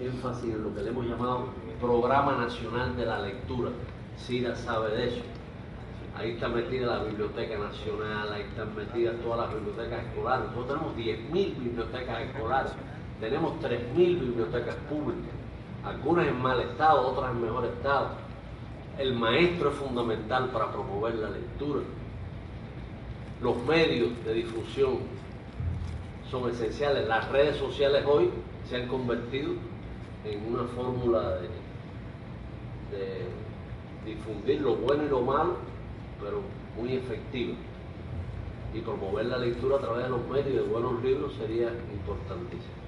énfasis en lo que le hemos llamado Programa Nacional de la Lectura. SIDA sabe de eso. Ahí está metida la Biblioteca Nacional, ahí están metidas todas las bibliotecas escolares. Nosotros tenemos 10.000 bibliotecas escolares, tenemos 3.000 bibliotecas públicas, algunas en mal estado, otras en mejor estado. El maestro es fundamental para promover la lectura. Los medios de difusión son esenciales. Las redes sociales hoy se han convertido en una fórmula de, difundir lo bueno y lo malo pero muy efectiva. Y promover la lectura a través de los medios de buenos libros sería importantísimo.